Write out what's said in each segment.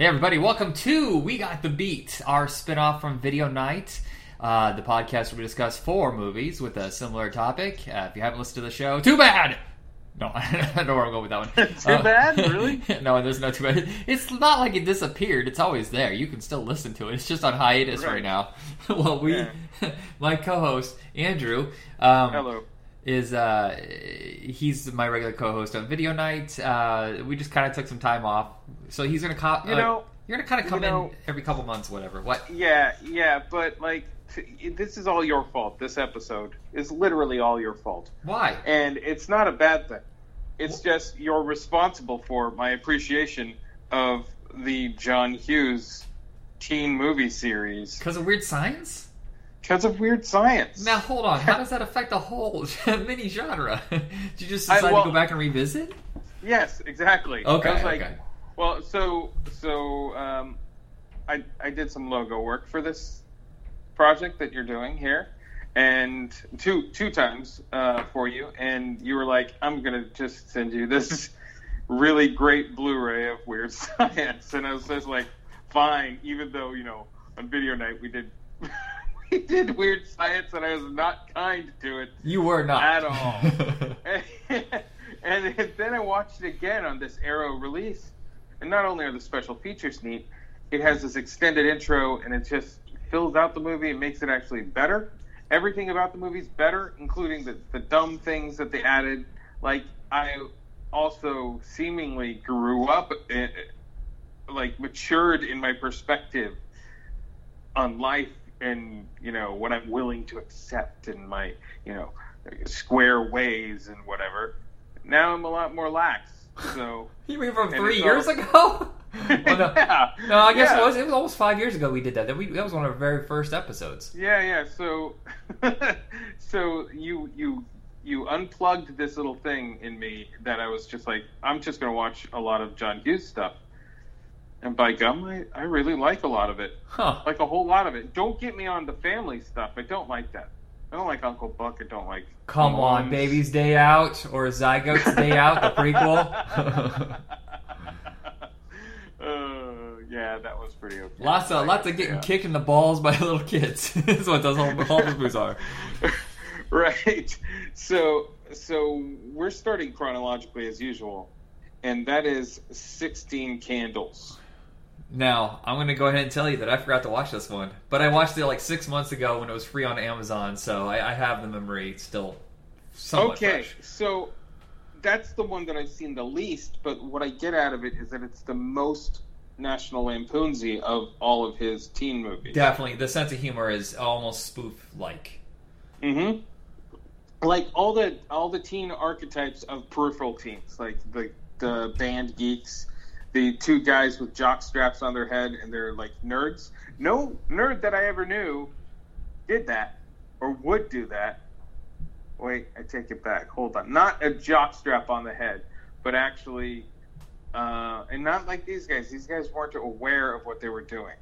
Hey, everybody, welcome to We Got the Beat, our spinoff from Video Night, uh, the podcast where we discuss four movies with a similar topic. Uh, if you haven't listened to the show, too bad! No, I don't know where I'm going with that one. Too Uh, bad? Really? no, there's no too bad. It's not like it disappeared. It's always there. You can still listen to it. It's just on hiatus right, Right. now. well, we, Yeah. my co-host Andrew, um, Hello. Is uh, he's my regular co-host on Video Night. Uh, we just kind of took some time off, so he's gonna co- You uh, know- you're gonna kind of come know- in every couple months, whatever. What? Yeah, yeah, but like, t- this is all your fault. This episode is literally all your fault, Why? and it's not a bad thing. It's just you're responsible for my appreciation of the John Hughes teen movie series Because of weird science? Because of weird science. Now hold on. How does that affect the whole mini genre? Did you just I- decide well- to go back and revisit? Yes, exactly. Okay, I was like, okay. Well, so so um, I I did some logo work for this project that you're doing here, and two two times uh, for you, and you were like, I'm gonna just send you this really great Blu-ray of Weird Science, and I was just like, fine, even though you know on video night we did. We did weird science, and I was not kind to it You were not At all. and then I watched it again on this Arrow release, and not only are the special features neat, it has this extended intro, and it just fills out the movie and makes it actually better. Everything about the movie's better, including the, the dumb things that they added. Like I also seemingly grew up, eh, like matured in my perspective on life and you know what I'm willing to accept in my you know square ways and whatever. Now I'm a lot more lax. So You mean from three years all- ago? well, no. yeah, no, I guess yeah. it was. It was almost five years ago we did that. That, we, that was one of our very first episodes. Yeah, yeah. So, so you you you unplugged this little thing in me that I was just like, I'm just gonna watch a lot of John Hughes stuff, and by gum, I, I really like a lot of it, Huh. like a whole lot of it. Don't get me on the family stuff. I don't like that. I don't like Uncle Buck. I don't like. Come on, Baby's Day Out or Zygote's Day Out, the prequel. uh, yeah, that was pretty okay. lots of lots of getting Yeah. kicked in the balls by little kids. That's what those whole, whole movies are. right. So so we're starting chronologically as usual, and that is sixteen candles. Now, I'm going to go ahead and tell you that I forgot to watch this one, but I watched it like six months ago when it was free on Amazon, so I, I have the memory still somewhat okay, fresh. so that's the one that I've seen the least, but what I get out of it is that it's the most National Lampoonsy of all of his teen movies. Definitely, the sense of humor is almost spoof-like. hmm Like all the all the teen archetypes of peripheral teens, like the the band geeks, the two guys with jock straps on their head, and they're like nerds. No nerd that I ever knew did that or would do that. Wait, I take it back. Hold on, not a jock strap on the head, but actually, uh, and not like these guys. These guys weren't aware of what they were doing.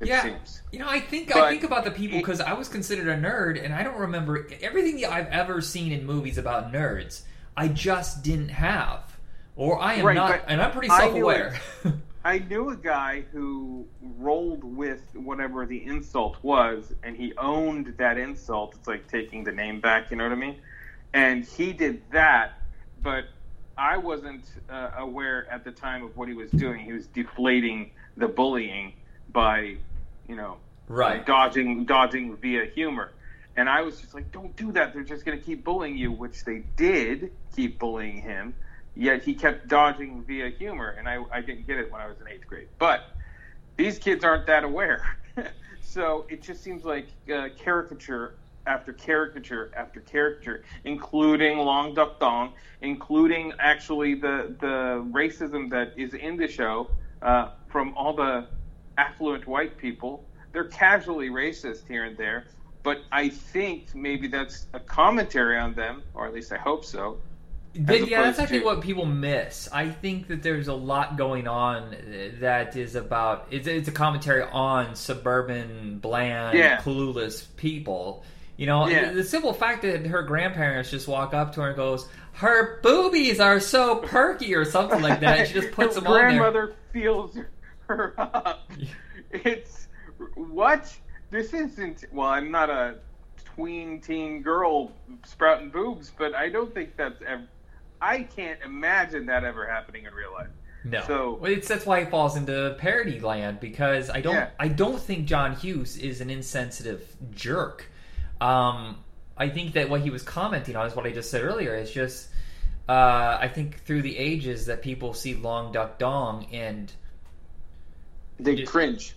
It Yeah. seems. You know, I think I think about the people because I was considered a nerd, and I don't remember everything that I've ever seen in movies about nerds. I just didn't have, or I am Right, not, and I'm pretty self-aware. I knew a guy who rolled with whatever the insult was, and he owned that insult. It's like taking the name back, you know what I mean? And he did that, but I wasn't uh, aware at the time of what he was doing. He was deflating the bullying by, you know, right. dodging dodging via humor. And I was just like, don't do that. They're just going to keep bullying you, which they did keep bullying him. Yet he kept dodging via humor, and I, I didn't get it when I was in eighth grade. But these kids aren't that aware. so it just seems like uh, caricature after caricature after caricature, including Long Duck Dong, including actually the, the racism that is in the show uh, from all the affluent white people. They're casually racist here and there, but I think maybe that's a commentary on them, or at least I hope so. But yeah, that's actually to- what people miss. I think that there's a lot going on that is about it's, it's a commentary on suburban, bland, Yeah. clueless people. You know, Yeah. the, the simple fact that her grandparents just walk up to her and goes, "Her boobies are so perky" or something like that, and she just puts Her them on there. grandmother feels her up. It's what? This isn't. Well, I'm not a tween teen girl sprouting boobs, but I don't think that's ever. I can't imagine that ever happening in real life. No, So- well, it's that's why it falls into parody land because I don't Yeah. I don't think John Hughes is an insensitive jerk. Um, I think that what he was commenting on is what I just said earlier. Is just uh, I think through the ages that people see Long Duck Dong and They Did- cringe.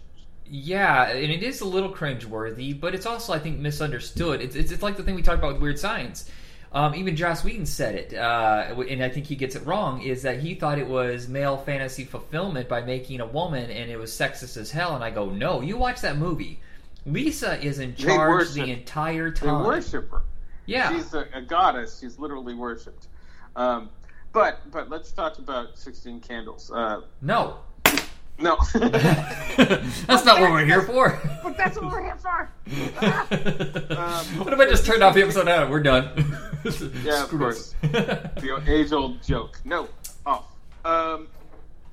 yeah, and it is a little cringe worthy, but it's also I think misunderstood. It's it's, it's like the thing we talked about with Weird Science. Um, even Joss Whedon said it, uh, and I think he gets it wrong. Is that he thought it was male fantasy fulfillment by making a woman, and it was sexist as hell. And I go, no, you watch that movie. Lisa is in charge the entire time. They worship her. Yeah, She's a, a goddess. She's literally worshipped. Um, but but let's talk about Sixteen Candles. Uh, no, no. that's not what we're here for. but that's what we're here for. what if I just turned off the episode now? We're done. Yeah, of course. the age old joke. No, off. Um,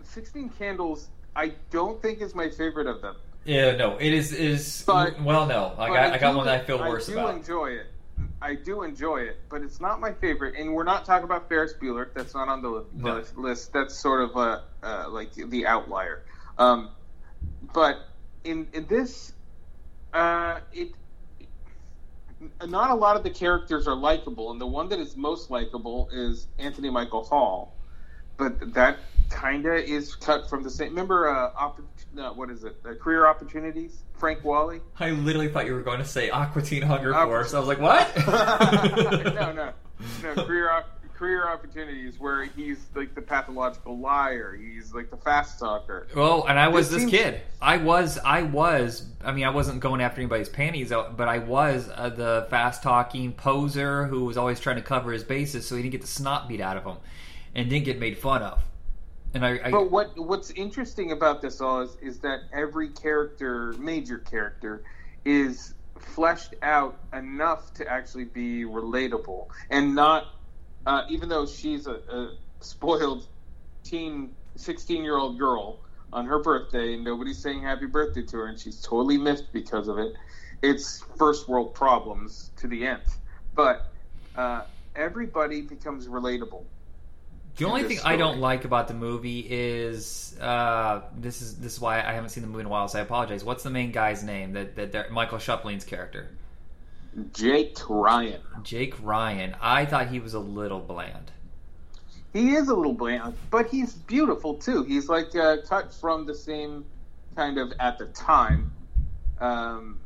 Sixteen Candles. I don't think is my favorite of them. Yeah, no, it is is But- well, no, I got I, got do- one that I feel worse I do about. enjoy it. I do enjoy it, but it's not my favorite. And we're not talking about Ferris Bueller. That's not on the No. list- list. That's sort of a uh, like the outlier. Um, but in in this, uh, it not a lot of the characters are likable, and the one that is most likable is Anthony Michael Hall. But that kinda is cut from the same. Remember, uh, no, what is it? Uh, career opportunities. Frank Whaley. I literally thought you were going to say Aqua Teen Hunger Force. I was like, what? no, no, no. Career op- career opportunities where he's like the pathological liar. He's like the fast talker. Well, and I was This this seems- kid. I was, I was. I mean, I wasn't going after anybody's panties, but I was uh, the fast talking poser who was always trying to cover his bases so he didn't get the snot beat out of him, and didn't get made fun of. And I, I But what what's interesting about this all is is that every character, major character, is fleshed out enough to actually be relatable and not. Uh, even though she's a, a spoiled teen, sixteen year old girl on her birthday, and nobody's saying happy birthday to her, and she's totally miffed because of it. It's first world problems to the nth. But uh, everybody becomes relatable. The only thing this I don't like about the movie is uh, this is this is why I haven't seen the movie in a while, so I apologize. What's the main guy's name? That that, Michael Schoeffling's character, Jake Ryan. Jake Ryan. I thought he was a little bland. He is a little bland, but he's beautiful too. He's like uh, cut from the same kind of at the time. Um,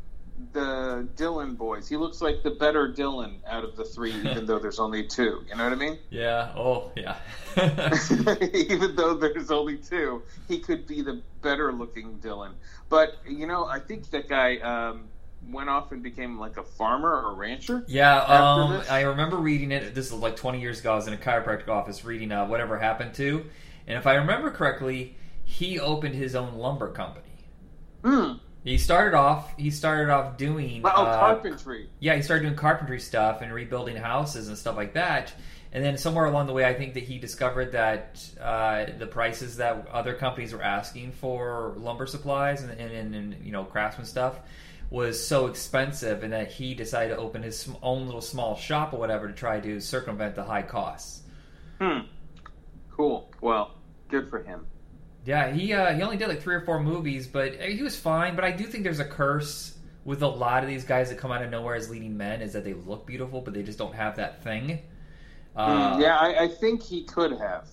the Dillon boys. He looks like the better Dillon out of the three, even though there's only two. You know what I mean? Yeah. Oh, yeah. even though there's only two, he could be the better looking Dillon. But you know, I think that guy um, went off and became like a farmer or a rancher. yeah. Um. I remember reading it. This is like 20 years ago. I was in a chiropractic office reading uh, whatever happened to, and if I remember correctly, he opened his own lumber company. Hmm. He started off. He started off doing. Oh, uh, carpentry. yeah, he started doing carpentry stuff and rebuilding houses and stuff like that. And then somewhere along the way, I think that he discovered that uh, the prices that other companies were asking for lumber supplies and, and, and, and you know craftsman stuff was so expensive, and that he decided to open his own little small shop or whatever to try to circumvent the high costs. Hmm. Cool. Well, good for him. Yeah, he uh, he only did like three or four movies, but uh, he was fine. But I do think there's a curse with a lot of these guys that come out of nowhere as leading men is that they look beautiful, but they just don't have that thing. Uh, Hmm, yeah, I, I think he could have.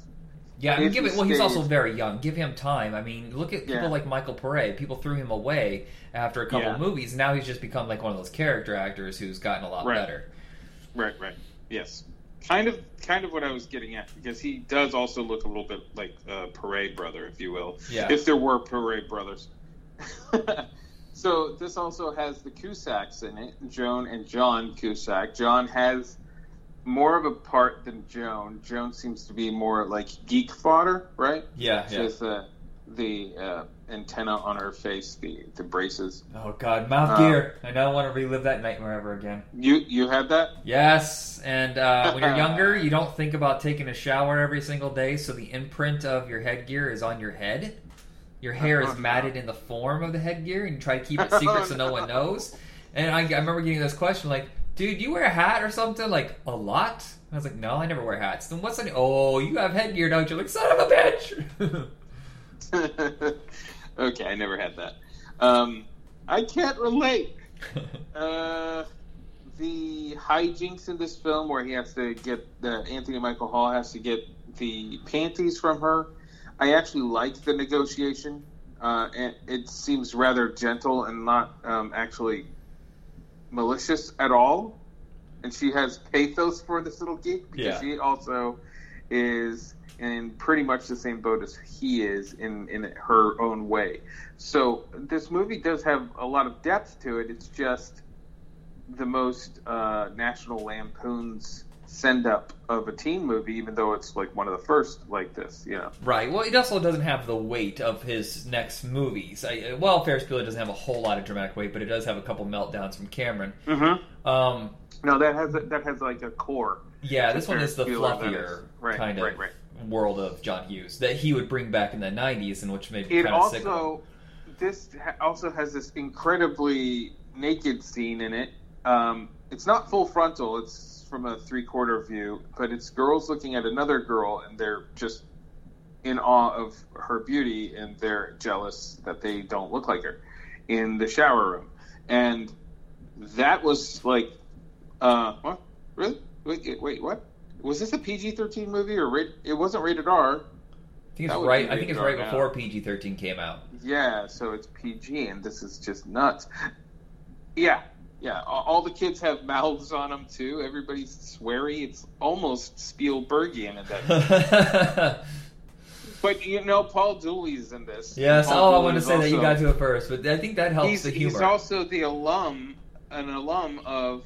Yeah. I mean, give it. Well, he's also very young. Give him time. I mean, look at people Yeah. like Michael Pare. People threw him away after a couple Yeah. of movies. Now he's just become like one of those character actors who's gotten a lot Right. better. Right, right. Yes. Kind of, kind of what I was getting at because he does also look a little bit like uh, a Paré brother, if you will. Yeah. If there were Paré brothers. so this also has the Cusacks in it, Joan and John Cusack. John has more of a part than Joan. Joan seems to be more like geek fodder, right? Yeah, She yeah. has the the uh, antenna on her face, the the braces. Oh God, mouth Uh, gear. I don't want to relive that nightmare ever again. You you had that? Yes, and uh, when you're younger, you don't think about taking a shower every single day, so the imprint of your headgear is on your head. your hair is matted in the form of the headgear, and you try to keep it secret so no no. one knows. And I, I remember getting this question like, "Dude, you wear a hat or something like a lot?" I was like, "No, I never wear hats." Then what's on? Oh, you have headgear, don't you? Like, son of a bitch. okay, I never had that. Um, I can't relate. Uh, the hijinks in this film where he has to get the Anthony Michael Hall has to get the panties from her. I actually like the negotiation. Uh, and it seems rather gentle and not um, actually malicious at all. And she has pathos for this little geek because Yeah. she also is in pretty much the same boat as he is in, in her own way. So this movie does have a lot of depth to it. It's just the most uh, National Lampoon's send up of a teen movie, even though it's like one of the first like this. You know, Right. Well, it also doesn't have the weight of his next movies. I, well, Ferris Bueller doesn't have a whole lot of dramatic weight, but it does have a couple meltdowns from Cameron. mm-hmm. Um, no, that has a, that has like a core. yeah, this one is the Bueller, fluffier is- right, kind of right, right. world of John Hughes that he would bring back in the '90s, and which made me It kind of sick. also this ha- also has this incredibly naked scene in it. Um, it's not full frontal; it's from a three quarter view, but it's girls looking at another girl, and they're just in awe of her beauty, and they're jealous that they don't look like her in the shower room, and that was like, uh, what? Really? Wait, wait, what? Was this a PG thirteen movie or rate? It wasn't rated R. I think it's right. I think it's right now. before PG-13 came out. Yeah, so it's PG, and this is just nuts. Yeah, yeah. All the kids have mouths on them too. Everybody's sweary. It's almost Spielbergian in that. but you know, Paul Dooley's in this. yes. Paul Oh, I want to say that you got to it first, but I think that helps He's, the he's also the alum, an alum of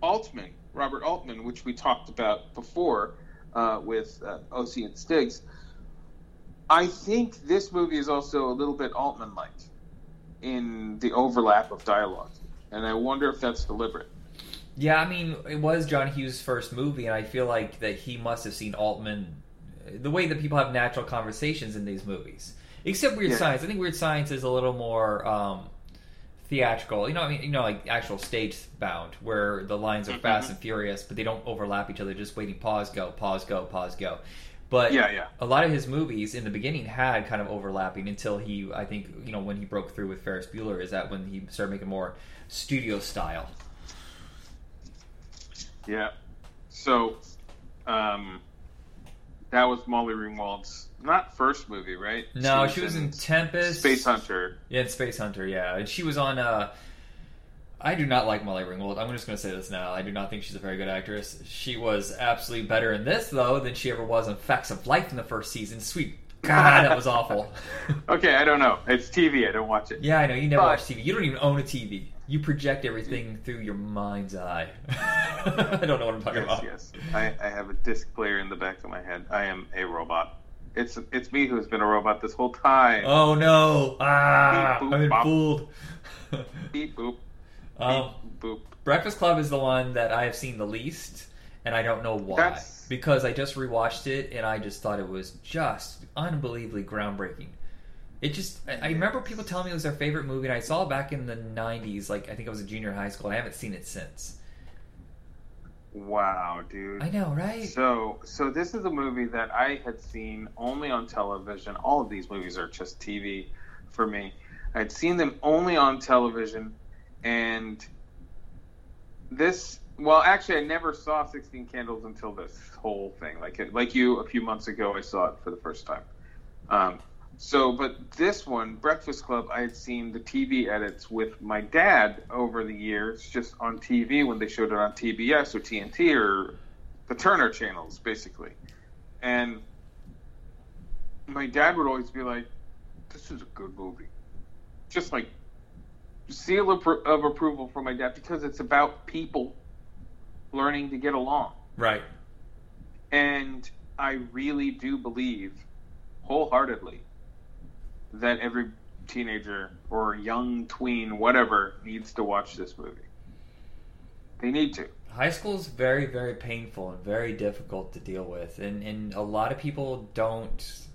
Altman, Robert Altman, which we talked about before uh, with uh, OC and Stiggs. I think this movie is also a little bit Altman-like in the overlap of dialogue, and I wonder if that's deliberate. Yeah, I mean, it was John Hughes' first movie, and I feel like that he must have seen Altman the way that people have natural conversations in these movies. Except Weird Yeah. Science. I think Weird Science is a little more um, theatrical. You know, I mean, you know, like actual stage bound, where the lines are fast and furious, but they don't overlap each other. Just waiting, pause, go, pause, go, pause, go. But Yeah, yeah. a lot of his movies in the beginning had kind of overlapping until he, I think, you know, when he broke through with Ferris Bueller, is that when he started making more studio style. Yeah. So, um, that was Molly Ringwald's not first movie, right? No, she was in Tempest. Space Hunter. Yeah, in Space Hunter, yeah. And she was on uh I do not like Molly Ringwald. I'm just going to say this now. I do not think she's a very good actress. She was absolutely better in this, though, than she ever was in Facts of Life in the first season. Sweet God, that was awful. Okay, I don't know. It's TV. I don't watch it. yeah, I know. You never But- watch TV. You don't even own a TV. You project everything through your mind's eye. I don't know what I'm talking Yes, about. yes. I, I have a disc player in the back of my head. I am a robot. It's it's me who's been a robot this whole time. Oh, no. Ah, Beep, boop, I've been bop. fooled. Beep boop. Um, beep. Breakfast Club is the one that I have seen the least, and I don't know why. That's- Because I just rewatched it, and I just thought it was just unbelievably groundbreaking. It just, I, I remember people telling me it was their favorite movie, and I saw it back in the 90s, like I think I was a junior high school, I haven't seen it since. Wow, dude. I know, right? So, so this is a movie that I had seen only on television. All of these movies are just TV for me. I'd seen them only on television, and this. Well, actually, I never saw Sixteen Candles until this whole thing. Like, like you, a few months ago, I saw it for the first time. Um, so, but this one, Breakfast Club, I had seen the TV edits with my dad over the years, just on TV when they showed it on TBS or TNT or the Turner channels, basically. And my dad would always be like, "This is a good movie," just like seal of, of approval for my dad because it's about people learning to get along. Right. And I really do believe wholeheartedly that every teenager or young tween, whatever, needs to watch this movie. They need to. High school is very, very painful and very difficult to deal with, and and a lot of people don't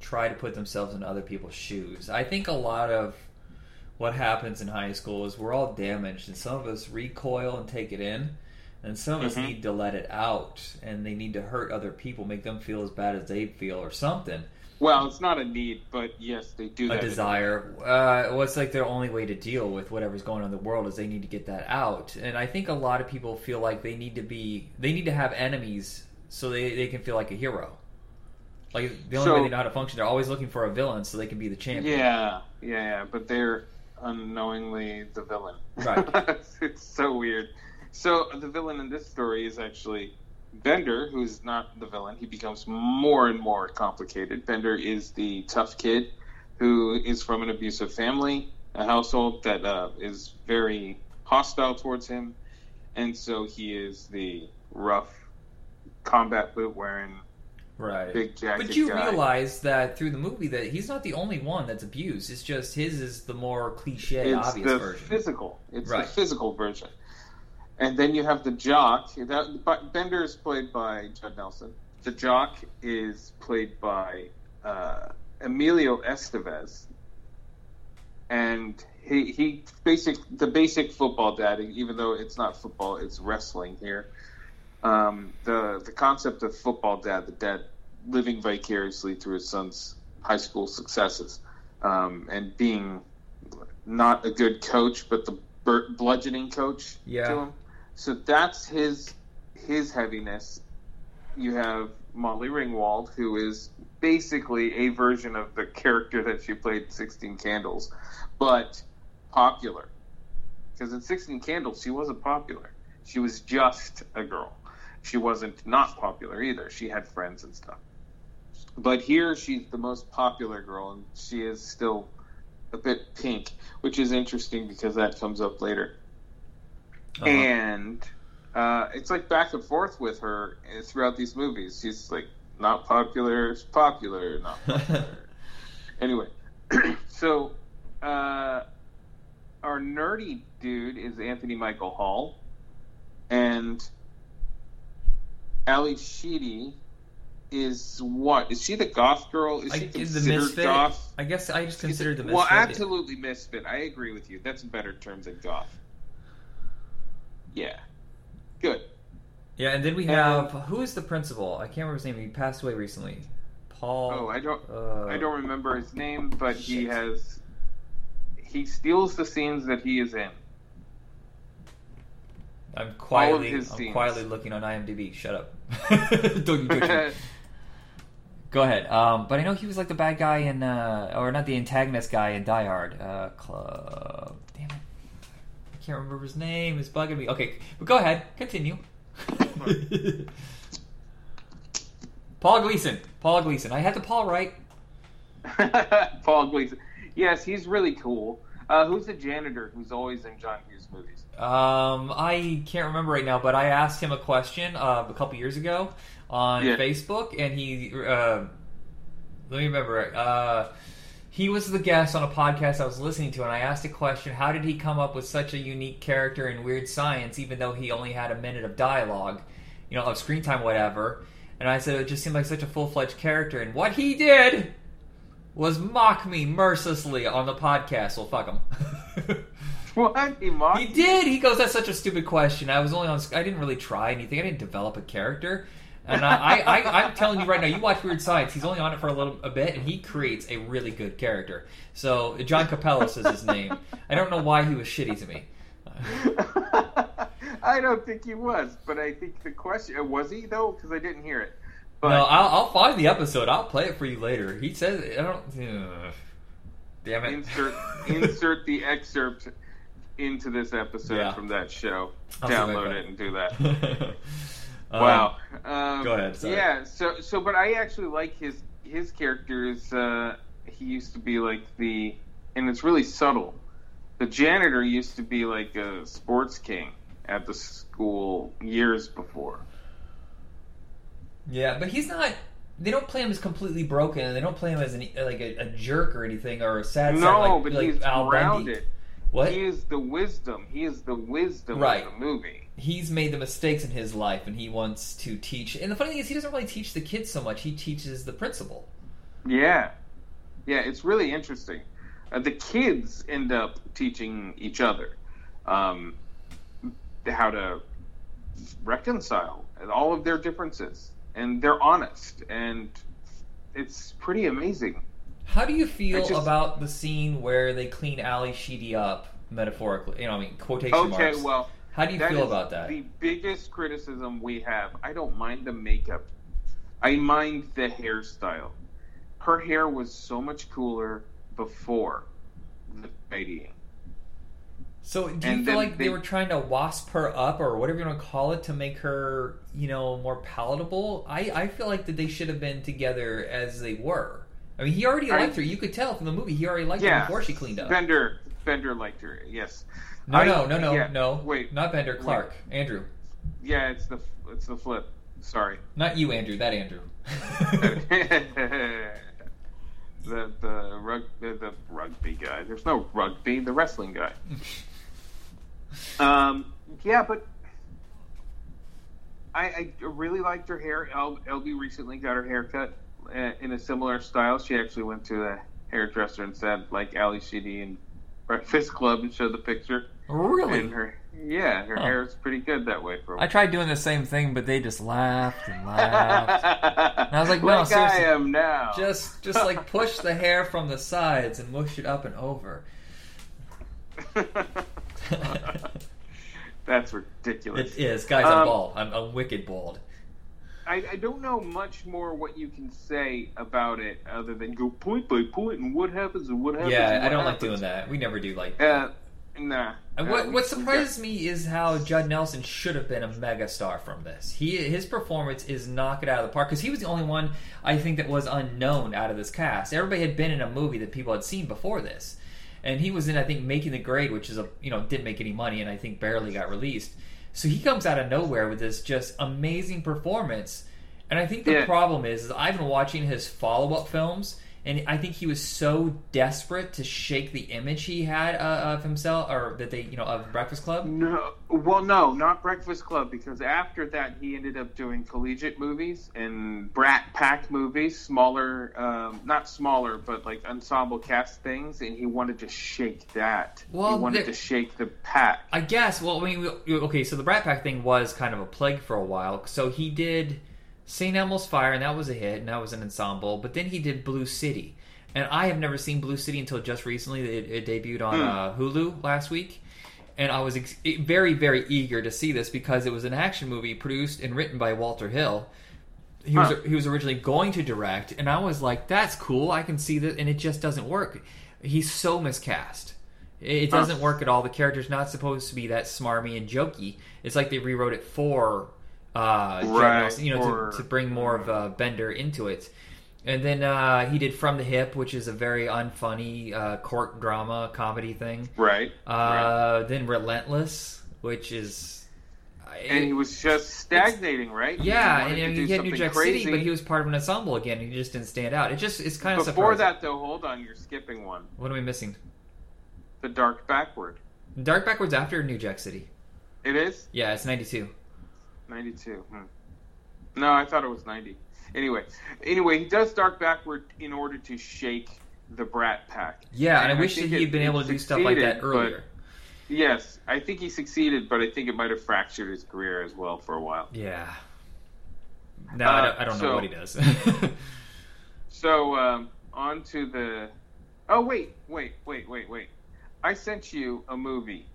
try to put themselves in other people's shoes. I think a lot of what happens in high school is we're all damaged, and some of us recoil and take it in, and some of us Mhm. need to let it out, and they need to hurt other people, make them feel as bad as they feel, or something. Well, it's not a need, but yes, they do A desire. Uh, what's like their only way to deal with whatever's going on in the world is they need to get that out, and I think a lot of people feel like they need to be, they need to have enemies so they, they can feel like a hero. Like the only So- way they know how to function, they're always looking for a villain so they can be the champion. Yeah, yeah, yeah, but they're unknowingly the villain. Right. it's, so weird. So the villain in this story is actually Bender, who's not the villain. He becomes more and more complicated. Bender is the tough kid who is from an abusive family, a household that uh, is very hostile towards him, and so he is the rough combat boot wearing Right. big jacket But you guy. realize that through the movie that he's not the only one that's abused. It's just his is the more cliche, it's obvious the version. physical. It's Right. the physical version. And then you have the jock. That but Bender is played by Judd Nelson. The jock is played by uh, Emilio Estevez, and he he basic the basic football daddy Even though it's not football, it's wrestling here. Um, the the concept of football dad, the dad living vicariously through his son's high school successes, um, and being not a good coach, but the bludgeoning coach Yeah. to him. So that's his his heaviness. You have Molly Ringwald, who is basically a version of the character that she played in Sixteen Candles, but popular. Because in Sixteen Candles, she wasn't popular. She was just a girl. She wasn't not popular either. She had friends and stuff. But here, she's the most popular girl, and she is still a bit pink, which is interesting because that comes up later. Uh-huh. And uh, it's like back and forth with her uh, throughout these movies. She's like not popular, popular, not popular. anyway, so uh, our nerdy dude is Anthony Michael Hall, and Ally Sheedy is what? Is she the goth girl? Is I, she considered goth? I guess I just considered the misfit. Well, absolutely misfit. I agree with you. That's a better term than goth. Yeah. Good. Yeah, and then we And- have who is the principal? I can't remember his name. He passed away recently. Paul. Oh, I don't uh, I don't remember his name, but he has he steals the scenes that he is in. I'm quietly. I'm scenes. quietly looking on IMDb. Shut up. Don't you me. Go ahead. Um, but I know he was like the bad guy in, uh, or not the antagonist guy in Die Hard. Uh, club. Damn it. I can't remember his name. It's bugging me. Okay, but go ahead. Continue. Paul Gleason. Paul Gleason. I had the Paul right. Paul Gleason. Yes, he's really cool. Uh, who's the janitor who's always in John Hughes movies? Um, I can't remember right now, but I asked him a question uh, a couple years ago on Yeah. Facebook, and he uh, let me remember. Uh, he was the guest on a podcast I was listening to, and I asked a question: How did he come up with such a unique character in Weird Science, even though he only had a minute of dialogue, you know, of screen time, whatever? And I said it just seemed like such a full fledged character, and what he did was mock me mercilessly on the podcast. Well, fuck him. What? He mocked He did. He goes, "That's such a stupid question." I was only on. I didn't really try anything. I didn't develop a character. And I, I, I, I'm telling you right now, you watch Weird Science. He's only on it for a little a bit, and he creates a really good character. So John Kapelos is his name. I don't know why he was shitty to me. I don't think he was, but I think the question uh, was he though because I didn't hear it. But no, I'll, I'll find the episode. I'll play it for you later. He says, "I don't." ugh. damn it! insert insert the excerpt into this episode Yeah. from that show. I'll see if I Download it and do that. Um, wow. Um, go ahead, sorry. Yeah. So so, but I actually like his his characters. Uh, he used to be like the, and it's really subtle. The janitor used to be like a sports king at the school years before. Yeah, but he's not. They don't play him as completely broken, and they don't play him as an, like a, a jerk or anything, or a sad. No, like, but like he's Al Bundy. What? He is the wisdom. He is the wisdom Right. of the movie. He's made the mistakes in his life, and he wants to teach. And the funny thing is, he doesn't really teach the kids so much. He teaches the principal. Yeah, yeah, it's really interesting. Uh, the kids end up teaching each other um, how to reconcile all of their differences, and they're honest, and it's pretty amazing. How do you feel just- about the scene where they clean Ally Sheedy up metaphorically? You know, I mean, quotation Okay, marks. well, How do you feel about that? The biggest criticism we have. I don't mind the makeup. I mind the hairstyle. Her hair was so much cooler before the tidying. So, do you and feel like they, they- were trying to wasp her up, or whatever you want to call it, to make her, you know, more palatable? I, I feel like that they should have been together as they were. I mean, he already I- liked her. You could tell from the movie he already liked her before she cleaned up. Bender, Bender liked her. Yes. no, I- no, no, no, yeah, no. Wait, not Bender. Clark, Andrew, yeah, it's the it's the flip. Sorry. not you, Andrew. That Andrew. the the rug the, the rugby guy. There's no rugby. The wrestling guy. um. Yeah, but I, I really liked her hair. El, LB recently got her hair cut in a similar style. She actually went to a hairdresser and said, like Ally Sheedy and Breakfast Club, and showed the picture. really? And her, yeah, her Huh. hair is pretty good that way for. a I tried doing the same thing, but they just laughed and laughed. and I was like, no, like I am now. just, just like push the hair from the sides and mush it up and over. That's ridiculous. It is, guys. I'm Um, bald. I'm, I'm wicked bald. I, I don't know much more what you can say about it other than go point by point and what happens and what happens. Yeah, I don't like doing that. We never do like. Uh, nah. And Uh, what we- what we surprises me is how Judd Nelson should have been a megastar from this. He his performance is knock it out of the park because he was the only one I think that was unknown out of this cast. Everybody had been in a movie that people had seen before this, and he was in I think Making the Grade, which is a you know didn't make any money and I think barely got released. So he comes out of nowhere with this just amazing performance. And I think the Yeah. problem is, is I've been watching his follow up films, and I think he was so desperate to shake the image he had uh, of himself, or that they, you know, of Breakfast Club. No, well, no, not Breakfast Club because after that he ended up doing collegiate movies and Brat Pack movies, smaller, um, not smaller, but like ensemble cast things, and he wanted to shake that. Well, he wanted there- to shake the pack. I guess. Well, I mean, we- okay. So the Brat Pack thing was kind of a plague for a while. So he did St. Elmo's Fire, and that was a hit, and that was an ensemble. But then he did Blue City, and I have never seen Blue City until just recently. It, it debuted on Hmm. uh, Hulu last week, and I was ex- very, very eager to see this because it was an action movie produced and written by Walter Hill. He was he was originally going to direct, and I was like, "That's cool. I can see that," and it just doesn't work. He's so miscast. It it Huh. doesn't work at all. The character's not supposed to be that smarmy and jokey. It's like they rewrote it for, uh, Right, Nelson, you know, for- to, to bring more of uh, Bender into it. And then uh, he did From the Hip, which is a very unfunny uh, court drama comedy thing. Right. right. Uh, Then Relentless, which is. And he was just stagnating, right? yeah, wanted and, and he had New Jack crazy. City, but he was part of an ensemble again. He just didn't stand out. It just it's kind of Before surprising. that, though, hold on, you're skipping one. What am I missing? The Dark Backward. Dark Backwards after New Jack City. It is Yeah, it's ninety two. 92. Hmm. No, I thought it was 90. Anyway, anyway, he does Dark Backward in order to shake the Brat Pack. Yeah, and I And I wish that he had been able to do stuff like that earlier. Yes, I think he succeeded, but I think it might have fractured his career as well for a while. Yeah. No, I Uh, don't, I don't know so- what he does. So, um, on to the. Oh, wait, wait, wait, wait, wait. I sent you a movie.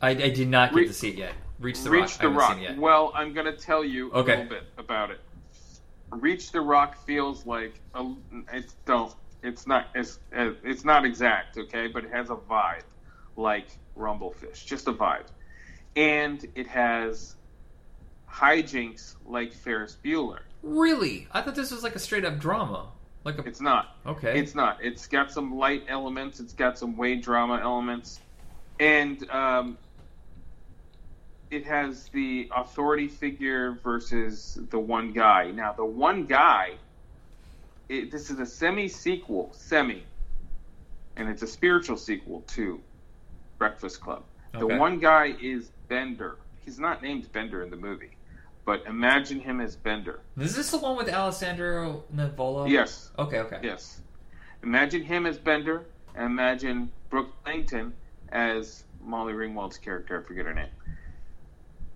I, I did not get Re- to see it yet. Reach the Reach Rock. the Rock. seen it yet. Well, I'm going to tell you a little bit about it. Reach the Rock feels like a, it's don't it's not it's it's not exact, okay, but it has a vibe like Rumblefish, just a vibe, and it has hijinks like Ferris Bueller. Really? I thought this was like a straight up drama. Like a It's not. okay. It's not. It's got some light elements. It's got some way drama elements, and um, it has the authority figure versus the one guy. Now, the one guy. It, this is a semi sequel, semi, and it's a spiritual sequel to Breakfast Club. The one guy is Bender. He's not named Bender in the movie, but imagine him as Bender. Is this the one with Alessandro Nivola? Yes, Okay, okay. yes. Imagine him as Bender, and imagine Brooke Langton as Molly Ringwald's character. I forget her name.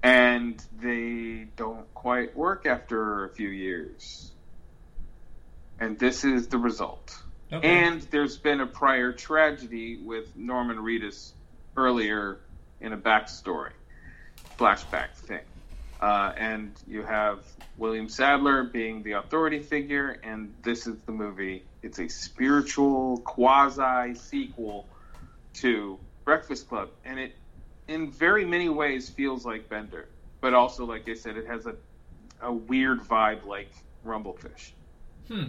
And they don't quite work after a few years. And this is the result. Okay. And there's been a prior tragedy with Norman Reedus earlier in a backstory, flashback thing. Uh, and you have William Sadler being the authority figure, and this is the movie. It's a spiritual quasi sequel to Breakfast Club, and it, in very many ways, feels like Bender, but also, like I said, it has a a weird vibe like Rumblefish. Hmm.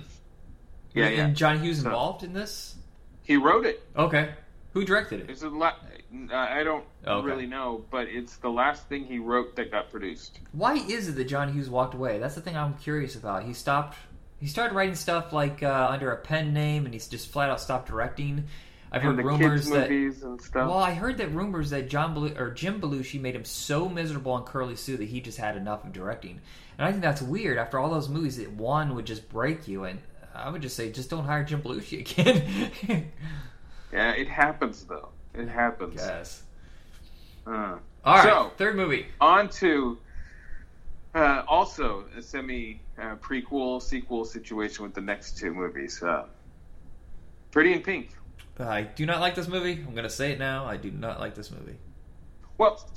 Yeah, and, yeah. and John Hughes So- involved in this? He wrote it. Okay. Who directed it? It's a lot. I don't Okay. really know, but it's the last thing he wrote that got produced. Why is it that John Hughes walked away? That's the thing I'm curious about. He stopped. He started writing stuff like uh, under a pen name, and he's just flat out stopped directing. I've heard rumors that. movies and stuff. Well, I heard that rumors that John Belu- or Jim Belushi made him so miserable on Curly Sue that he just had enough of directing, and I think that's weird. After all those movies, that one would just break you, and I would just say, just don't hire Jim Belushi again. yeah, it happens though. It happens. yes. Uh. All right. So- third movie. On to uh, also a semi uh, prequel sequel situation with the next two movies. Uh, Pretty in Pink. I do not like this movie. I'm going to say it now. I do not like this movie. Well,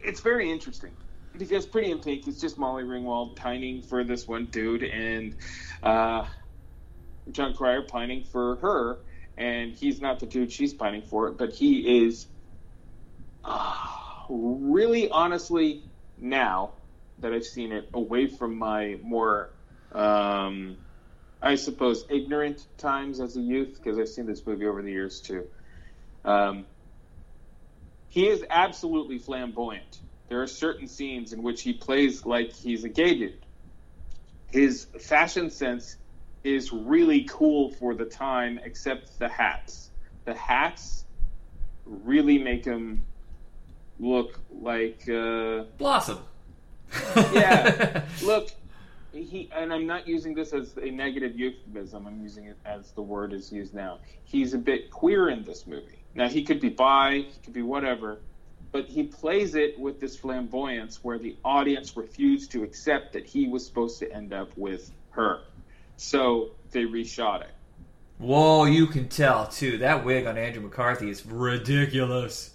it's very interesting because Pretty in Pink is just Molly Ringwald pining for this one dude, and uh, Jon Cryer pining for her, and he's not the dude she's pining for, but he is uh, really, honestly, now that I've seen it, away from my more, um, I suppose, ignorant times as a youth, because I've seen this movie over the years too. Um, he is absolutely flamboyant. There are certain scenes in which he plays like he's a gay dude. His fashion sense is really cool for the time, except the hats. The hats really make him look like uh, Blossom. Yeah. look. He and I'm not using this as a negative euphemism. I'm using it as the word is used now. He's a bit queer in this movie. Now he could be bi, he could be whatever, but he plays it with this flamboyance where the audience refused to accept that he was supposed to end up with her. So they reshot it. Whoa, you can tell too. That wig on Andrew McCarthy is ridiculous.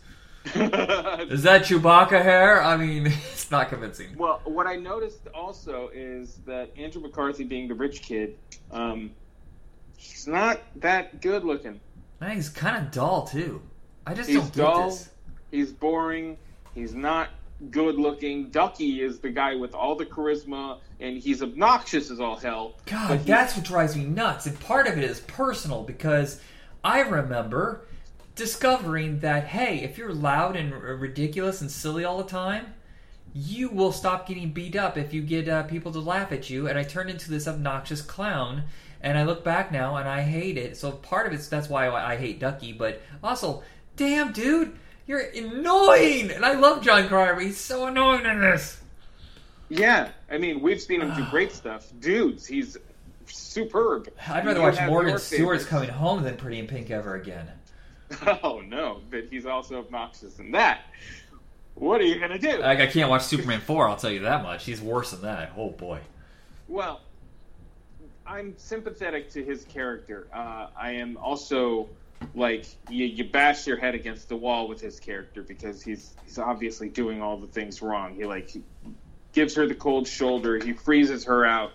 Is that Chewbacca hair? I mean, it's not convincing. Well, what I noticed also is that Andrew McCarthy, being the rich kid, um, he's not that good looking. Man, he's kind of dull too. I just He's don't dull. this. He's boring. He's not good looking. Ducky is the guy with all the charisma, and he's obnoxious as all hell. God, that's what drives me nuts. And part of it is personal because I remember discovering that hey, if you're loud and r- ridiculous and silly all the time, you will stop getting beat up if you get uh, people to laugh at you. And I turned into this obnoxious clown. And I look back now and I hate it. So part of it's that's why I hate Ducky, but also, damn dude, you're annoying. And I love Jon Cryer, but he's so annoying in this. Yeah, I mean, we've seen him do great stuff. Dudes, he's superb. I'd rather You watch Morgan Stewart's favorites. coming home than Pretty in Pink ever again. Oh no, but he's also obnoxious in that. What are you gonna do? Like I can't watch Superman four. I'll tell you that much. He's worse than that. Oh boy. Well, I'm sympathetic to his character. Uh, I am also like you, you bash your head against the wall with his character because he's he's obviously doing all the things wrong. He like he gives her the cold shoulder. He freezes her out,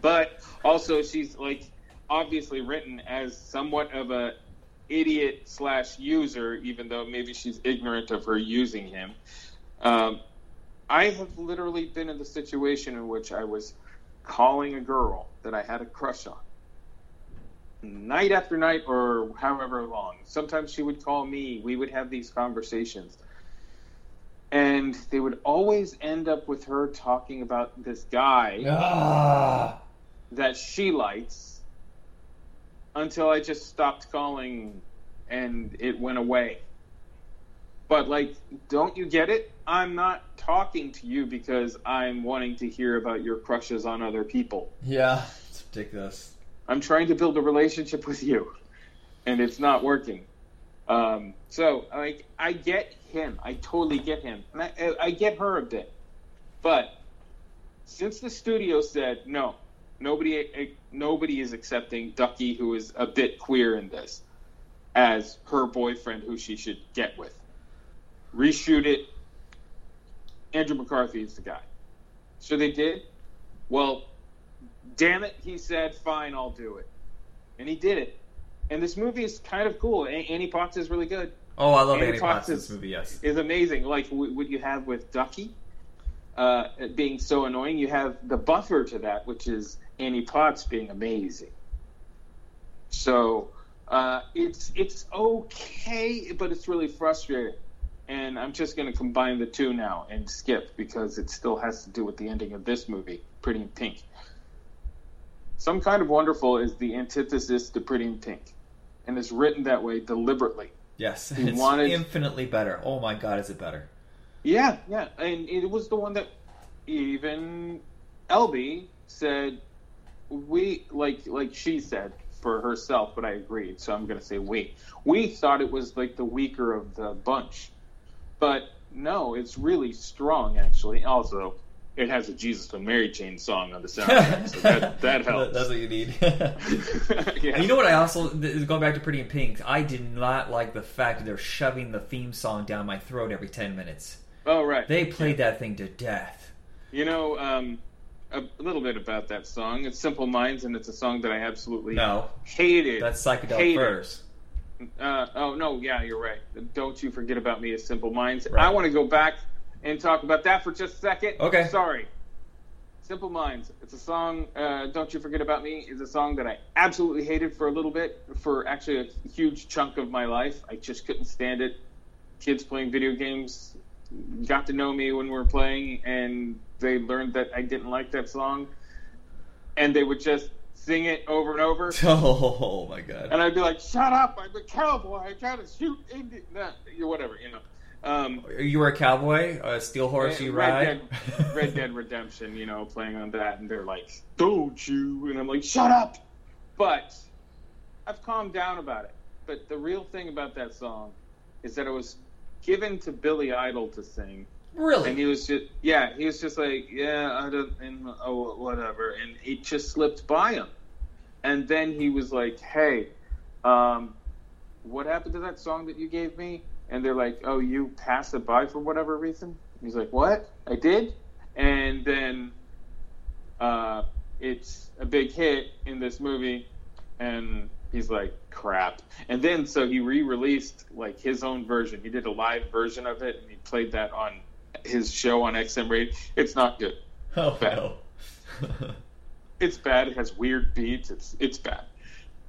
but also she's like obviously written as somewhat of a idiot slash user, even though maybe she's ignorant of her using him. Um, I have literally been in the situation in which I was calling a girl that I had a crush on. Night after night, or however long. Sometimes she would call me. We would have these conversations. And they would always end up with her talking about this guy Ah. that she likes until I just stopped calling and it went away. But like, don't you get it? I'm not talking to you because I'm wanting to hear about your crushes on other people. Yeah, it's ridiculous. I'm trying to build a relationship with you, and it's not working. Um, so, like, I get him. I totally get him. And I, I get her a bit. But since the studio said no, nobody, nobody is accepting Ducky, who is a bit queer in this, as her boyfriend, who she should get with. Reshoot it. Andrew McCarthy is the guy. So they did. Well, damn it, he said, fine, I'll do it. And he did it. And this movie is kind of cool. Annie Potts is really good. Oh, I love Annie Annie Potts in Potts this movie. Yes. Is amazing. Like w- what you have with Ducky uh, being so annoying, you have the buffer to that, which is Annie Potts being amazing. So uh, it's it's okay, but it's really frustrating. And I'm just going to combine the two now and skip because it still has to do with the ending of this movie, Pretty in Pink. Some Kind of Wonderful is the antithesis to Pretty in Pink, and it's written that way deliberately. Yes, He it's wanted- infinitely better. Oh my god, is it better? Yeah, yeah, and it was the one that even Elby said we like like she said for herself, but I agreed, so I'm going to say we. We thought it was like the weaker of the bunch, but no, it's really strong actually. Also, it has a Jesus and Mary Chain song on the soundtrack, so that that helps. That's what you need. yeah. You know what? I also going back to Pretty in Pink. I did not like the fact that they're shoving the theme song down my throat every ten minutes. Oh right. They played that thing to death. You know, um, a little bit about that song. It's Simple Minds, and it's a song that I absolutely No, hated. that's psychedelic Hated. Uh, oh no, yeah, you're right. Don't you forget about me as Simple Minds. Right. I want to go back and talk about that for just a second. Okay. Sorry. Simple Minds. It's a song. Uh, Don't you forget about me is a song that I absolutely hated for a little bit, for actually a huge chunk of my life. I just couldn't stand it. Kids playing video games got to know me when we were playing, and they learned that I didn't like that song, and they would just sing it over and over. Oh my god. And I'd be like, "Shut up! I'm a cowboy. I try to shoot Indian, nah, you- whatever, you know." Um, You were a cowboy, a steel horse you Red ride. Dead, Red Dead Redemption, you know, playing on that, and they're like, "Don't you?" And I'm like, "Shut up!" But I've calmed down about it. But the real thing about that song is that it was given to Billy Idol to sing, really? and he was just, yeah, he was just like, "Yeah, I don't, and oh, whatever," and it just slipped by him. And then he was like, "Hey, um, what happened to that song that you gave me?" And they're like, "Oh, you passed it by for whatever reason." He's like, "What? I did?" And then uh, it's a big hit in this movie, and he's like, "Crap!" And then so he re-released like his own version. He did a live version of it, and he played that on his show on XM Radio. It's not good. oh bad. no. It's bad. It has weird beats. It's it's bad.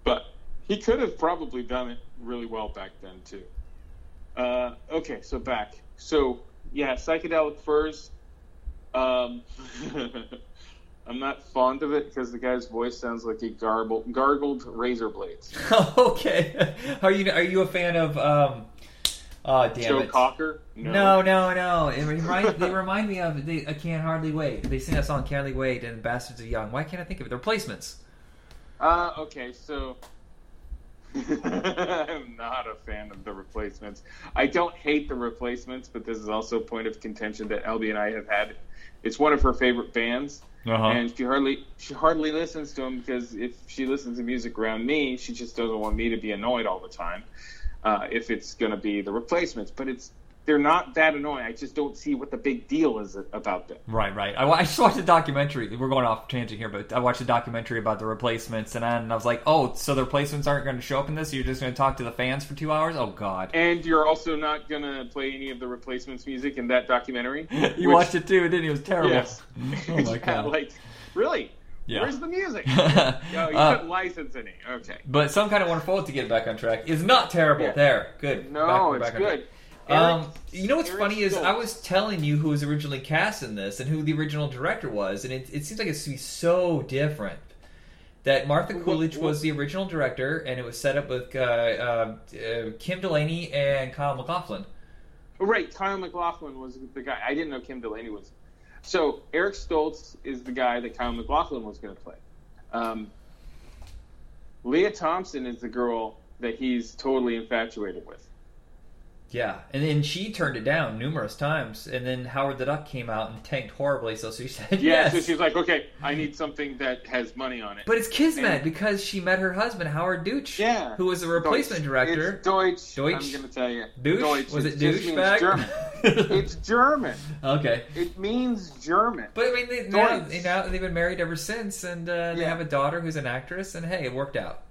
But he could have probably done it really well back then too. Uh, okay, so back. So yeah, psychedelic furs. Um, I'm not fond of it because the guy's voice sounds like he garbled, gargled razor blades. okay. Are you are you a fan of um? Oh damn Joe it. Cocker? No, no, no. It remind, they remind me of they, I Can't Hardly Wait. They sing that song Can't Hardly Wait and Bastards of Young. Why can't I think of it? The replacements. Uh, okay, so I'm not a fan of the replacements. I don't hate the replacements, but this is also a point of contention that Elby and I have had. It's one of her favorite bands, Uh-huh. and she hardly she hardly listens to them because if she listens to music around me, she just doesn't want me to be annoyed all the time. Uh, if it's going to be the replacements, but it's they're not that annoying. I just don't see what the big deal is about them. Right, right. I, I just watched a documentary. We're going off tangent here, but I watched a documentary about the replacements, and I, and I was like, "Oh, so the replacements aren't going to show up in this? You're just going to talk to the fans for two hours? Oh God!" And you're also not going to play any of the replacements music in that documentary. You which- watched it too, didn't you? It was terrible. Yes. Oh my yeah, God. like really? Yeah. Where's the music? oh, you Uh, couldn't license any. Okay. But some kind of wonderful to get back on track is not terrible. Yeah. There, good. No, Back- it's back good. Um, you know what's funny is I was telling you who was originally cast in this and who the original director was, and it, it seems like it's to be so different. That Martha Coolidge what- was the original director, and it was set up with uh, uh, uh, Kim Delaney and Kyle MacLachlan. Right, Kyle MacLachlan was the guy. I didn't know Kim Delaney was. So Eric Stoltz is the guy that Kyle MacLachlan was going to play. Um, Lea Thompson is the girl that he's totally infatuated with. Yeah, and then she turned it down numerous times, and then Howard the Duck came out and tanked horribly, so she said Yeah, yes. so she's like, okay, I need something that has money on it. but it's Kismet And- because she met her husband Howard Deutsch, Yeah. who was a replacement Deutsch. director. It's Deutsch. Deutsch? I'm going to tell you. Douche? Deutsch. Was it means douchebag? German. it's German. okay, It means German. but I mean, they, now, Deutsch. now they've been married ever since, and uh, they Yeah. have a daughter who's an actress, and hey, it worked out.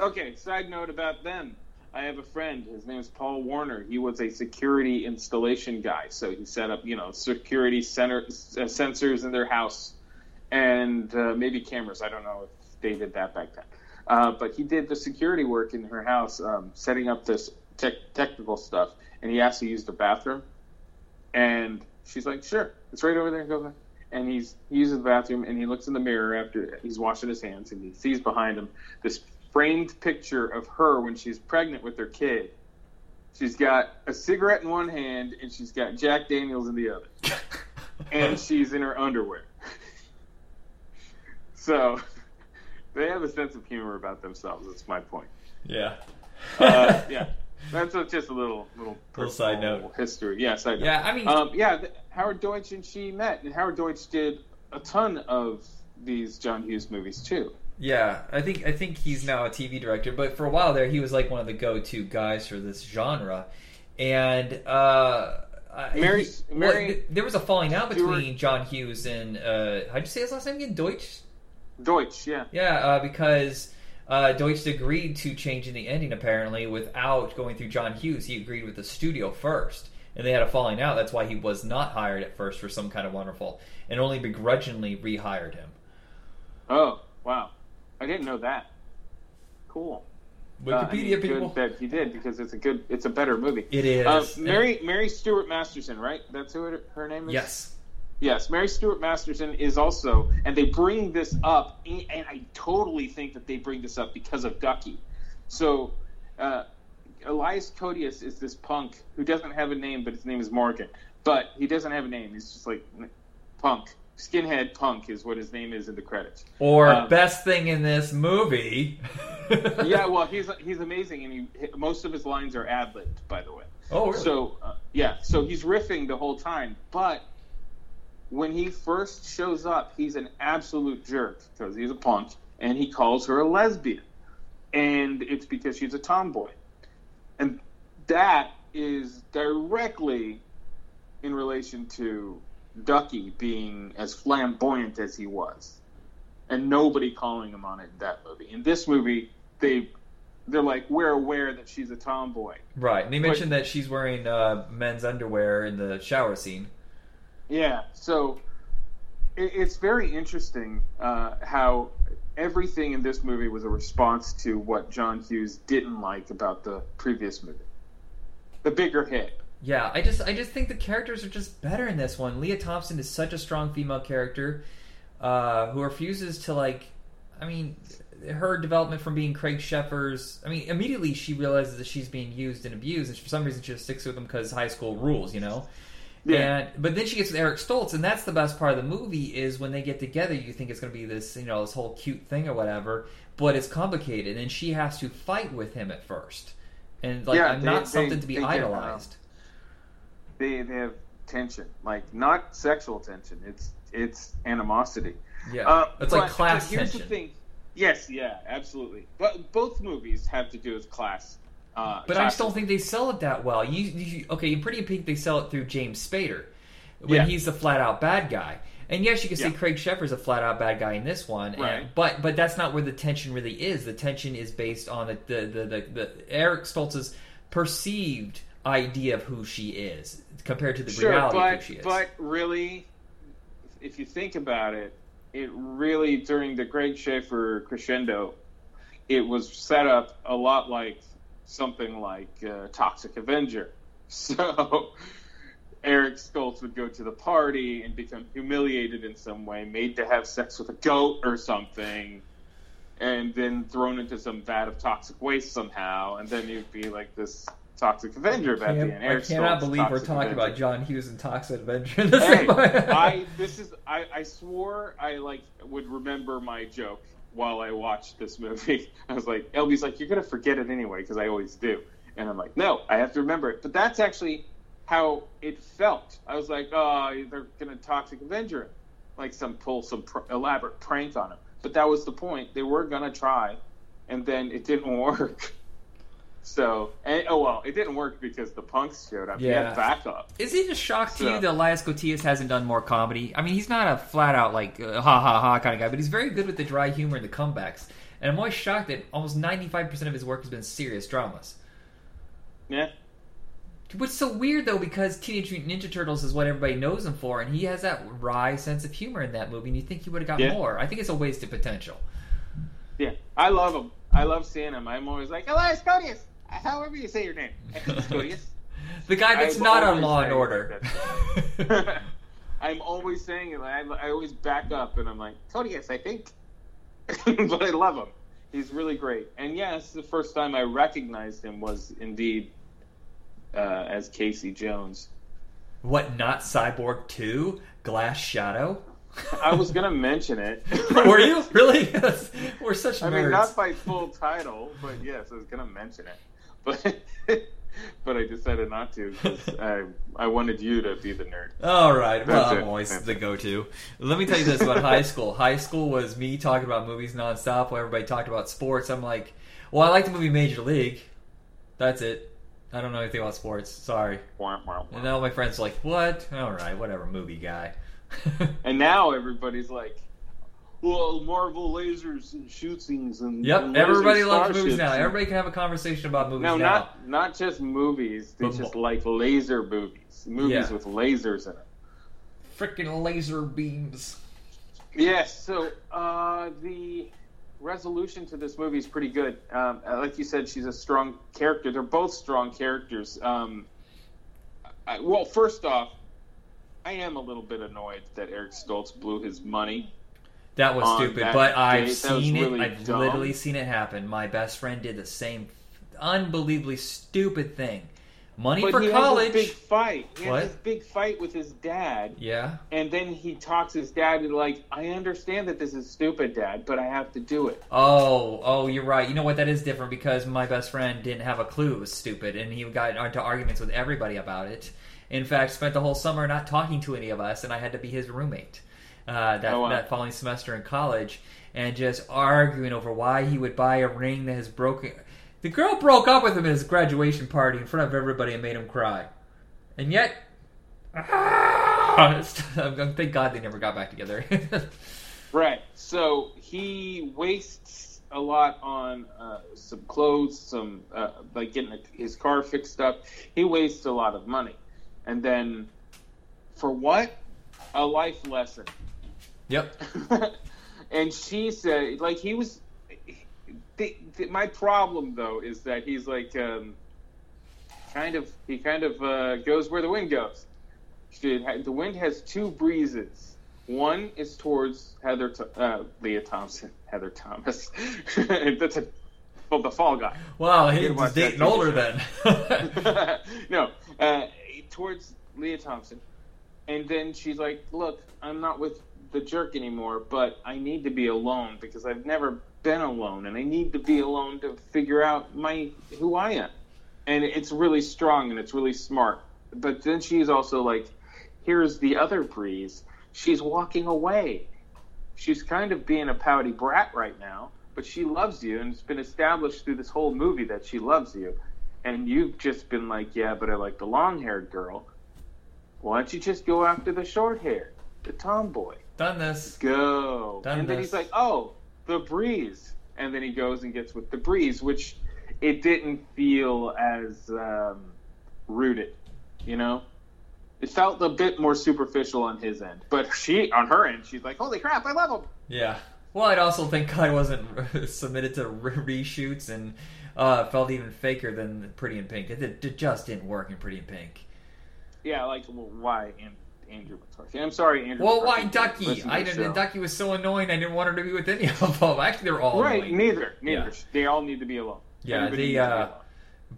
Okay, side note about them. I have a friend. His name is Paul Warner. He was a security installation guy. So he set up, you know, security center uh, sensors in their house and uh, maybe cameras. I don't know if they did that back then. Uh, but he did the security work in her house, um, setting up this tech technical stuff. And he asked to use the bathroom. And she's like, sure, it's right over there. Go there. And he's, he uses the bathroom and he looks in the mirror after he's washing his hands and he sees behind him this framed picture of her when she's pregnant with her kid. She's got a cigarette in one hand and she's got Jack Daniels in the other. and she's in her underwear. so they have a sense of humor about themselves. That's my point. yeah. Uh, yeah, that's a, just a little little, Little side note. history. Yeah, side note. Yeah, I mean, Um, yeah, th- Howard Deutsch and she met, and Howard Deutsch did a ton of these John Hughes movies too. Yeah, I think I think he's now a TV director, but for a while there, he was like one of the go-to guys for this genre. And uh, Mary- he- Mary th- there was a falling out Stewart- between John Hughes and uh, how'd you say his last name again? Deutsch. Deutsch, yeah. Yeah, uh, because uh, Deutsch agreed to changing the ending apparently without going through John Hughes. He agreed with the studio first, and they had a falling out. That's why he was not hired at first for some kind of wonderful, and only begrudgingly rehired him. Oh, wow. I didn't know that. Cool. Uh, I mean, Wikipedia good people. that he did because it's a good, it's a better movie. It is. Uh, Mary Mary Stuart Masterson, right? That's who it, her name is. Yes. Yes, Mary Stuart Masterson is also, and they bring this up, and I totally think that they bring this up because of Ducky. So, uh, Elias Koteas is this punk who doesn't have a name, but his name is Morgan. But he doesn't have a name; he's just like punk, skinhead punk is what his name is in the credits. Or Um, best thing in this movie. yeah, well, he's he's amazing, and he most of his lines are ad libbed, by the way. Oh, really? So uh, yeah, so he's riffing the whole time, but when he first shows up, he's an absolute jerk because he's a punk, and he calls her a lesbian, and it's because she's a tomboy, and that is directly in relation to Ducky being as flamboyant as he was, and nobody calling him on it in that movie. In this movie, they they're like, we're aware that she's a tomboy. right. And they mentioned that she's wearing uh, men's underwear in the shower scene. Yeah, so it, it's very interesting uh, how everything in this movie was a response to what John Hughes didn't like about the previous movie. The bigger hit. Yeah, I just I just think the characters are just better in this one. Lea Thompson is such a strong female character uh, who refuses to like. I mean, her development from being Craig Sheffer's. I mean, immediately she realizes that she's being used and abused, and for some reason she just sticks with him because high school rules, you know. Yeah. And but then she gets with Eric Stoltz, and that's the best part of the movie is when they get together. You think it's going to be this, you know, this whole cute thing or whatever, but it's complicated, and she has to fight with him at first, and like Yeah, I'm they- not they- something to be they uh, idolized. They they have tension, like not sexual tension. It's it's animosity. Yeah, Uh, it's like class but here's tension. the thing. Yes, yeah, absolutely. But both movies have to do with class. Uh, But I just don't think they sell it that well. You, you okay? In Pretty in Pink, they sell it through James Spader when Yeah. he's the flat out bad guy. And yes, you can say Yeah. Craig Sheffer's a flat out bad guy in this one, and- Right. but but that's not where the tension really is. The tension is based on the the the, the, the Eric Stoltz's perceived idea of who she is compared to the sure, reality but of who she is. but really, if you think about it, it really during the Greg Schaefer crescendo, it was set up a lot like something like uh, Toxic Avenger. So Eric Stoltz would go to the party and become humiliated in some way, made to have sex with a goat or something. And then thrown into some vat of toxic waste somehow, and then he'd be like this Toxic Avenger at the end. I cannot Stoltz, believe we're talking Avenger. about John Hughes and Toxic Avenger in the Hey, same. I this is I, I swore I like would remember my joke while I watched this movie. I was like, LB's like, you're gonna forget it anyway because I always do, and I'm like, no, I have to remember it. But that's actually how it felt. I was like, oh, they're gonna Toxic Avenger him, like some pull some pr- elaborate prank on him. But that was the point. They were gonna try, and then it didn't work. So, and, oh well, it didn't work because the punks showed up. He Yeah. had backup. Is he just shocked to So- you that Elias Koteas hasn't done more comedy? I mean, he's not a flat out like uh, ha ha ha kind of guy, but he's very good with the dry humor and the comebacks. And I'm always shocked that almost 95% of his work has been serious dramas. Yeah. What's so weird though, because Teenage Mutant Ninja Turtles is what everybody knows him for, and he has that wry sense of humor in that movie, and you think he would have got Yeah. more. I think it's a wasted potential. Yeah, I love him. I love seeing him. I'm always like, Elias Koteas, however you say your name. Koteas. The guy that's I'm not on Law and Order. I'm always saying it. I, I always back up and I'm like, Koteas, I think. but I love him. He's really great. And yes, the first time I recognized him was indeed uh, as Casey Jones. what, not Cyborg 2? Glass Shadow? I was going to mention it. Were you? Really? We're such I mean, not by full title, but yes, I was going to mention it. But but I decided not to because I, I wanted you to be the nerd. All right. Well, That's I'm it. always That's the go-to. Let me tell you this about high school. High school was me talking about movies nonstop while everybody talked about sports. I'm like, well, I like the movie Major League. That's it. I don't know anything about sports. Sorry. Wah, wah, wah. And all my friends are like, what? All right, whatever, movie guy. And now everybody's like, well, Marvel lasers and shootings and yep, and everybody loves movies now. Everybody can have a conversation about movies No, now. not not just movies. They But just mo- like laser movies. Movies Yeah. with lasers in them. Freaking laser beams. Yes. So uh, the resolution to this movie is pretty good. Um, uh, like you said, she's a strong character. They're both strong characters. Um, I, well, first off, I am a little bit annoyed that Eric Stoltz blew his money. That was stupid, that but I've. Seen it. really I've dumb. literally seen it happen. My best friend did the same unbelievably stupid thing. Money But for he college. big fight. He What? this big fight with his dad, Yeah. and then he talks his dad and like, I understand that this is stupid, Dad, but I have to do it. Oh, oh, you're right. You know what? That is different because my best friend didn't have a clue it was stupid, and he got into arguments with everybody about it. In fact, spent the whole summer not talking to any of us, and I had to be his roommate uh, that Oh, wow. that following semester in college, and just arguing over why he would buy a ring that has broken. The girl broke up with him at his graduation party in front of everybody and made him cry, and yet. Ah, thank God they never got back together. Right. So he wastes a lot on uh, some clothes, some uh, like getting his car fixed up. He wastes a lot of money, and then for what? A life lesson. Yep. and she said, like he was. The, the, my problem though is that he's like um, kind of he kind of uh, goes where the wind goes. She- The wind has two breezes. One is towards Heather, uh, Lea Thompson, Heather Thomas. That's a well, the Fall Guy. Wow, he's dating older then. no, uh, towards Lea Thompson. And then she's like, Look, I'm not with the jerk anymore, but I need to be alone because I've never been alone and I need to be alone to figure out my who I am. And it's really strong and it's really smart. But then she's also like, Here's the other breeze. She's walking away. She's kind of being a pouty brat right now, but she loves you, and it's been established through this whole movie that she loves you and you've just been like, yeah, but I like the long haired girl. Why don't you just go after the short hair, the tomboy? Done this. Go. Done and then he's like, oh, the breeze. And then he goes and gets with the breeze, which it didn't feel as um, rooted, you know? It felt a bit more superficial on his end. But she, on her end, she's like, holy crap, I love him. Yeah. Well, I'd also think I wasn't submitted to re- reshoots and uh, felt even faker than Pretty in Pink. It, it just didn't work in Pretty in Pink. Yeah, like, well, why An- Andrew McCarthy? I'm sorry, Andrew Well, why Ducky? I didn't. Ducky was so annoying. I didn't want her to be with any of them. Actually, they're all Right, annoying. neither. Neither. Yeah. They all need to be alone. Yeah, Everybody the, needs to be uh.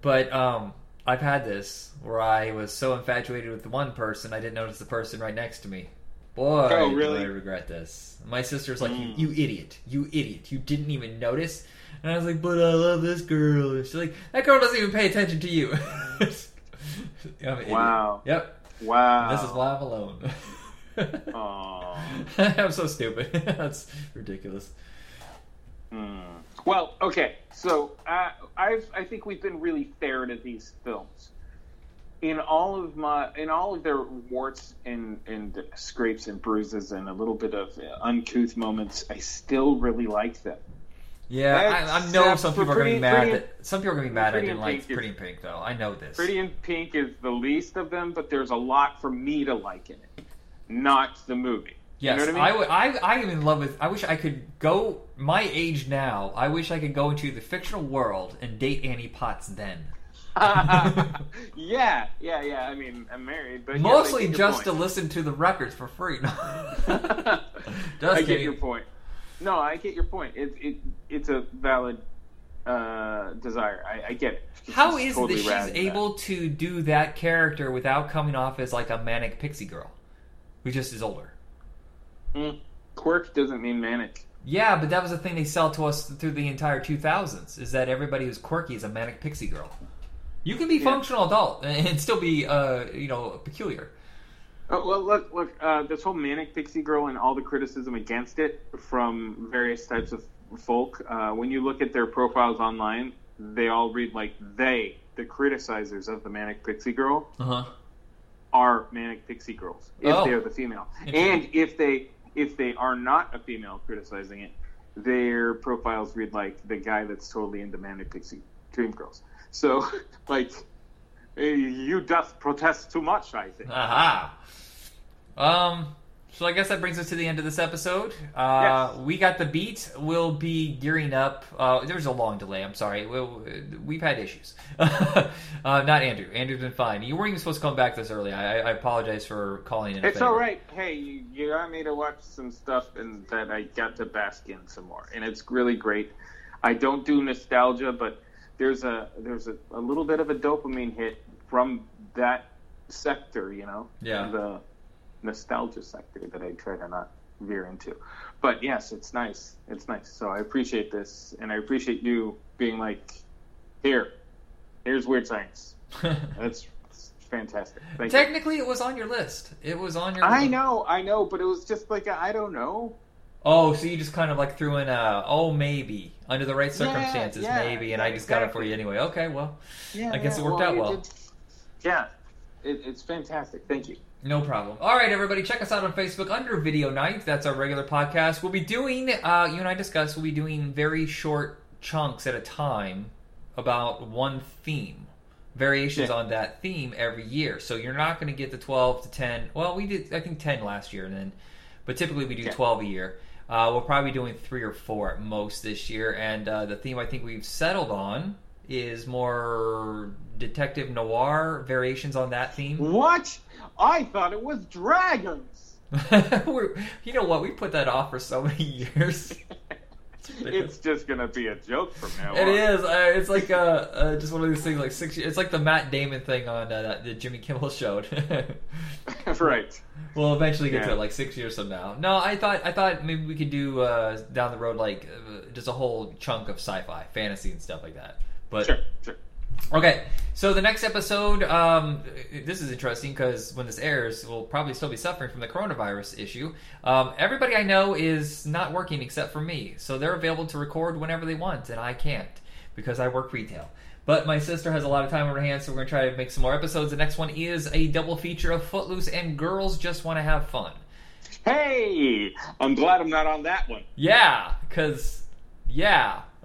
But um, I've had this where I was so infatuated with one person I didn't notice the person right next to me. Boy, Oh, really? I regret this. My sister's like, Mm. you, you idiot, you idiot, you didn't even notice. And I was like, but I love this girl. And she's like, that girl doesn't even pay attention to you. An idiot. Wow. Yep. Wow. This is live alone. I'm so stupid. That's ridiculous. Hmm. Well, okay. So uh, I've I think we've been really fair to these films. In all of my in all of their warts and and scrapes and bruises and a little bit of uncouth moments, I still really like them. Yeah, I, I know some people are gonna be mad. Pretty- that, some people are gonna be mad. I didn't like Pretty in Pink though. I know this. Pretty in Pink is the least of them, but there's a lot for me to like in it, not the movie. Yes, you know what I mean? would. I I am in love with. I wish I could go my age now. I wish I could go into the fictional world and date Annie Potts then. yeah, yeah, yeah. I mean, I'm married, but Mostly I your just to listen to the records for free. I Just get kidding. your point. No, I get your point. It, it it's a valid uh, desire. I, I get it. How She's totally she's in that. able to do that character without coming off as like a manic pixie girl, who just is older? Mm. Quirk doesn't mean manic. Yeah, but that was the thing they sell to us through the entire 2000s is that everybody who's quirky is a manic pixie girl. You can be Yeah. functional adult and still be, uh, you know, peculiar. Oh, well, look, look. Uh, this whole manic pixie girl and all the criticism against it from various types of folk. Uh, when you look at their profiles online, they all read like they, the criticizers of the manic pixie girl, Uh huh. are manic pixie girls if Oh. they are the female, and if they if they are not a female criticizing it, their profiles read like the guy that's totally into manic pixie dream girls. So, like, you doth protest too much, I think. Aha. Um. So I guess that brings us to the end of this episode. Uh, We got the beat. We'll be gearing up. Uh, there was a long delay. I'm sorry. We'll, we've had issues. uh, not Andrew. Andrew's been fine. You weren't even supposed to come back this early. I, I apologize for calling in. It's all right. Hey, you, you got me to watch some stuff, and that I got to bask in some more, and it's really great. I don't do nostalgia, but there's a there's a, a little bit of a dopamine hit from that sector, you know, Yeah. the nostalgia sector that I try to not veer into. But yes, it's nice. It's nice. So I appreciate this, and I appreciate you being like, here, here's weird science. That's fantastic. Thank you. Technically, it was on your list. It was on your. I know, I know, but it was just like I I don't know. Oh, so you just kind of like threw in a oh maybe under the right circumstances yeah, maybe, and I yeah, just got it for you anyway. Okay, well, Yeah, I guess yeah, it worked well, out well. did- Yeah, it, it's fantastic. Thank you. no problem. All right, everybody, check us out on Facebook under Video Night. That's our regular podcast. We'll be doing, uh, you and I discussed, we'll be doing very short chunks at a time about one theme. Variations Yeah. on that theme every year. So you're not going to get the 12 to 10. Well, we did, I think, 10 last year, and then, but typically we do Yeah. 12 a year. Uh, we'll probably be doing three or four at most this year, and uh, the theme I think we've settled on is more detective noir variations on that theme. What? I thought it was dragons. We're, you know what? We put that off for so many years. it's just gonna be a joke from now It on. is. Uh, it's like uh, uh, just one of these things. Like six. Years, It's like the Matt Damon thing on uh, that- the Jimmy Kimmel showed. right. we'll eventually get to it like six years from now. No, I thought I thought maybe we could do uh, down the road like uh, just a whole chunk of sci-fi, fantasy, and stuff like that. But Sure. Sure. Okay, so the next episode, um, this is interesting because when this airs, we'll probably still be suffering from the coronavirus issue. Um, everybody I know is not working except for me, so they're available to record whenever they want, and I can't because I work retail. But my sister has a lot of time on her hands, so we're going to try to make some more episodes. The next one is a double feature of Footloose and Girls Just Want to Have Fun. Hey, I'm glad I'm not on that one. Yeah, because, yeah.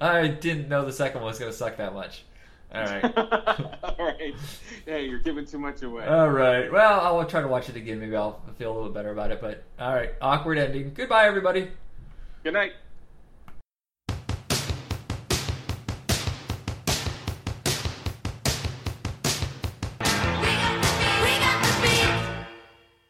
I didn't know the second one was going to suck that much. All right. All right. Hey, you're giving too much away. All right. Well, I'll try to watch it again. Maybe I'll feel a little better about it. But all right, awkward ending. Goodbye, everybody. Good night.